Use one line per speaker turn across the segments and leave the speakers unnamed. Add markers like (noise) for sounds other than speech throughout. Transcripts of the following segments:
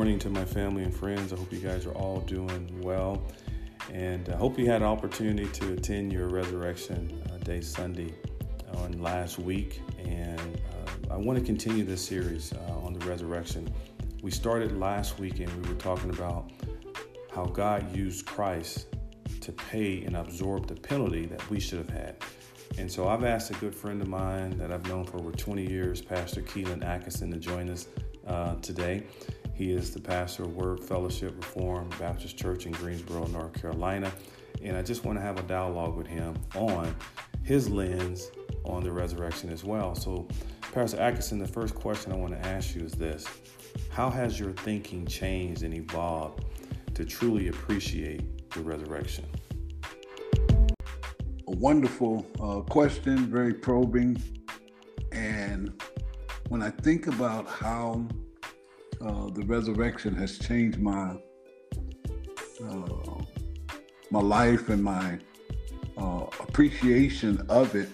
morning to my family and friends. I hope you guys are all doing well. And I hope you had an opportunity to attend your Resurrection uh, Day Sunday on last week. And uh, I want to continue this series uh, on the resurrection. We started last week and we were talking about how God used Christ to pay and absorb the penalty that we should have had. And so I've asked a good friend of mine that I've known for over 20 years, Pastor Keelan Atkinson, to join us uh, today. He is the pastor of Word Fellowship Reformed Baptist Church in Greensboro, North Carolina. And I just want to have a dialogue with him on his lens on the resurrection as well. So, Pastor Atkinson, the first question I want to ask you is this How has your thinking changed and evolved to truly appreciate the resurrection?
A wonderful uh, question, very probing. And when I think about how uh, the resurrection has changed my uh, my life and my uh, appreciation of it,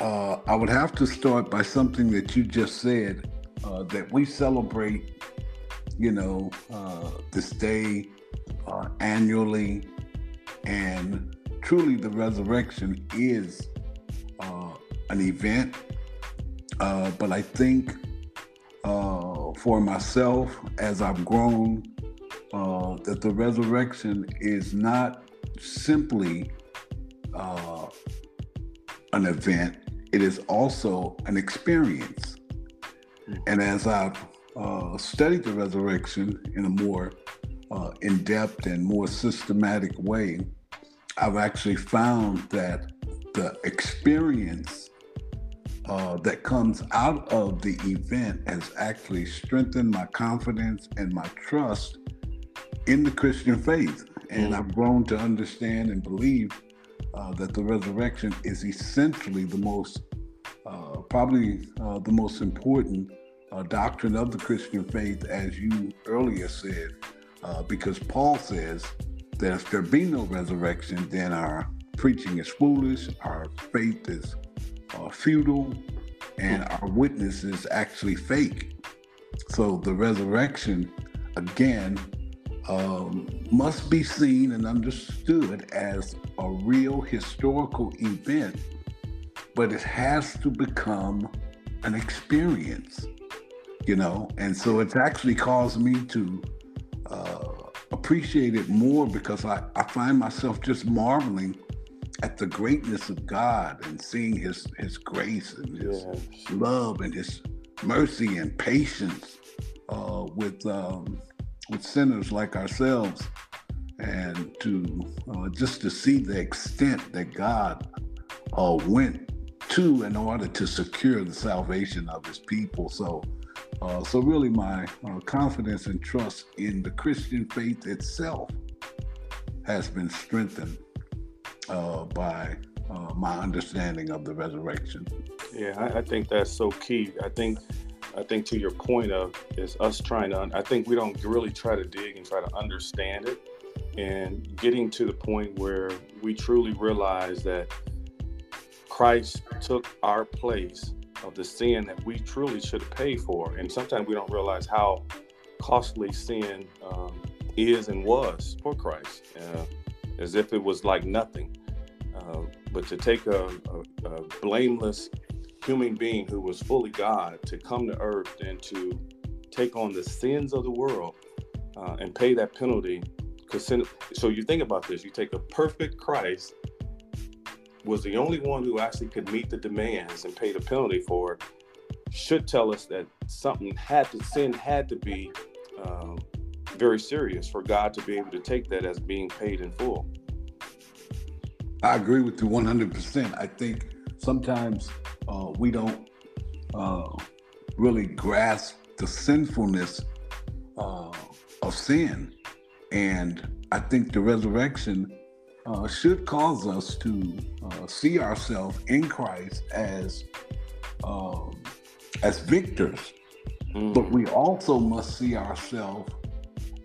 uh, I would have to start by something that you just said uh, that we celebrate, you know, uh, this day annually, and truly the resurrection is an event. but I think uh, for myself as I've grown uh, that the resurrection is not simply uh, an event, it is also an experience. Mm-hmm. And as I've uh, studied the resurrection in a more uh, in depth and more systematic way, I've actually found that the experience uh, that comes out of the event has actually strengthened my confidence and my trust in the Christian faith. And mm. I've grown to understand and believe uh, that the resurrection is essentially the most, uh, probably uh, the most important uh, doctrine of the Christian faith, as you earlier said, uh, because Paul says that if there be no resurrection, then our preaching is foolish, our faith is uh, futile, and our witness is actually fake. So the resurrection, again, um, must be seen and understood as a real historical event, but it has to become an experience, you know? And so it's actually caused me to uh, appreciate it more because I, I find myself just marveling at the greatness of God and seeing his his grace and his yes. love and his mercy and patience uh, with um, with sinners like ourselves, and to uh, just to see the extent that God uh, went to in order to secure the salvation of His people. So. Uh, so really, my uh, confidence and trust in the Christian faith itself has been strengthened uh, by uh, my understanding of the resurrection.
Yeah, I, I, think that's so key. I think, I think to your point of is us trying to. I think we don't really try to dig and try to understand it, and getting to the point where we truly realize that Christ took our place of the sin that we truly should have paid for, and sometimes we don't realize how costly sin um, is and was for Christ. Uh, as if it was like nothing. Uh, but to take a, a, a, blameless human being who was fully God to come to earth and to take on the sins of the world uh, and pay that penalty. So you think about this, you take a perfect Christ was the only one who actually could meet the demands and pay the penalty for it, should tell us that something had to sin had to be um, very serious for God to be able to take that as being paid in full.
I agree with you 100%. I think sometimes uh, we don't uh, really grasp the sinfulness uh, of sin. And I think the resurrection uh, should cause us to uh, see ourselves in Christ as um, as victors, mm. but we also must see ourselves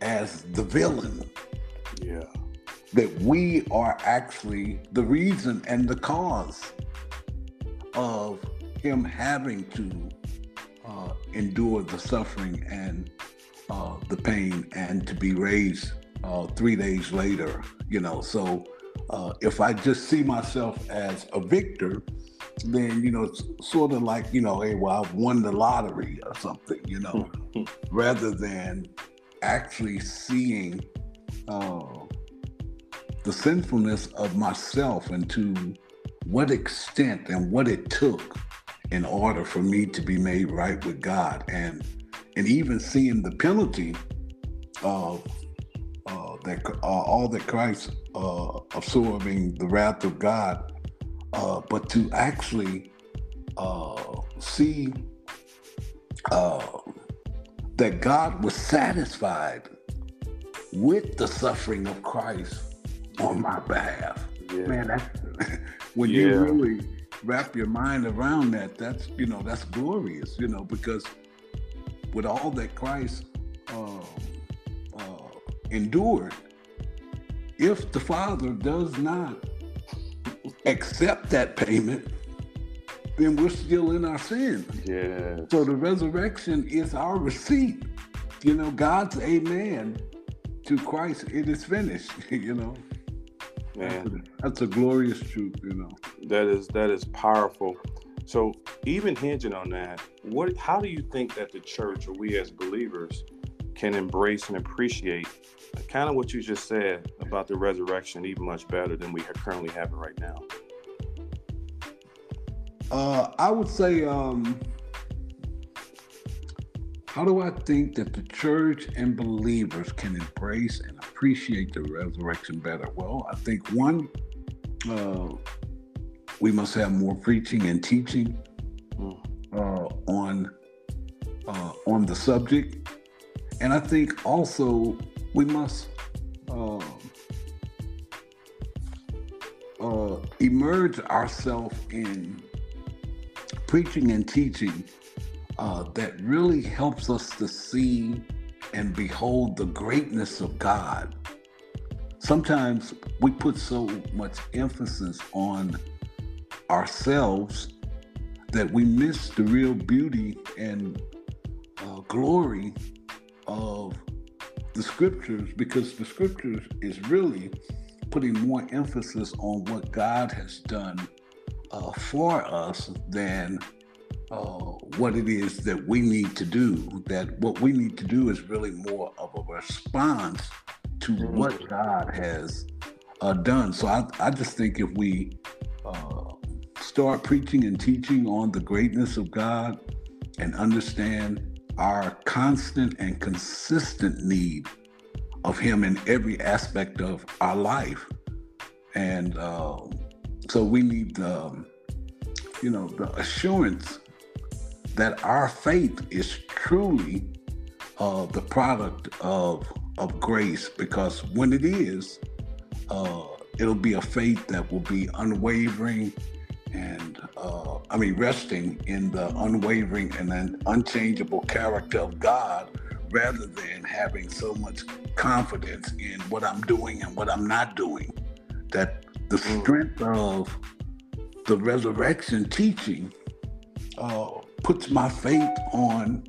as the villain.
Yeah.
That we are actually the reason and the cause of him having to uh, endure the suffering and uh, the pain and to be raised uh, three days later. You know, so uh, if I just see myself as a victor, then you know it's sort of like you know, hey, well, I've won the lottery or something. You know, (laughs) rather than actually seeing uh, the sinfulness of myself and to what extent and what it took in order for me to be made right with God. And and even seeing the penalty of uh, that uh, all that Christ uh, absorbing the wrath of God, uh, but to actually uh, see uh, that God was satisfied with the suffering of Christ on my behalf. Yeah. Man, that's (laughs) when yeah. you really wrap your mind around that, that's you know that's glorious, you know, because with all that Christ uh, uh, endured, if the Father does not accept that payment, then we're still in our sin.
Yeah.
So the resurrection is our receipt. You know, God's amen to Christ. It is finished. (laughs) You know. Man, that's a, that's a glorious truth. You know.
That is that is powerful. So even hinging on that, what how do you think that the church or we as believers can embrace and appreciate kind of what you just said about the resurrection even much better than we currently have it right now?
Uh, I would say, um, how do I think that the church and believers can embrace and appreciate the resurrection better? Well, I think one, uh, we must have more preaching and teaching mm. uh, on uh, on the subject, and I think also we must uh, uh, emerge ourselves in preaching and teaching uh, that really helps us to see and behold the greatness of God. Sometimes we put so much emphasis on ourselves that we miss the real beauty and uh, glory of the scriptures because the scriptures is really putting more emphasis on what God has done uh, for us than uh, what it is that we need to do. That what we need to do is really more of a response to mm-hmm. what God has uh, done. So I, I just think if we uh, start preaching and teaching on the greatness of God and understand our constant and consistent need of Him in every aspect of our life. And uh, so we need the, you know, the assurance that our faith is truly uh, the product of of grace, because when it is, uh, it'll be a faith that will be unwavering and uh, I mean resting in the unwavering and unchangeable character of God, rather than having so much confidence in what I'm doing and what I'm not doing. That the mm. strength of the resurrection teaching uh, puts my faith on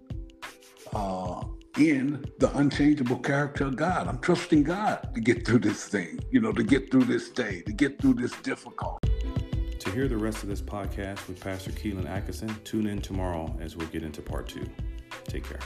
uh, in the unchangeable character of God. I'm trusting God to get through this thing, you know, to get through this day, to get through this difficult.
To hear the rest of this podcast with Pastor Keelan Atkinson, tune in tomorrow as we'll get into part two. Take care.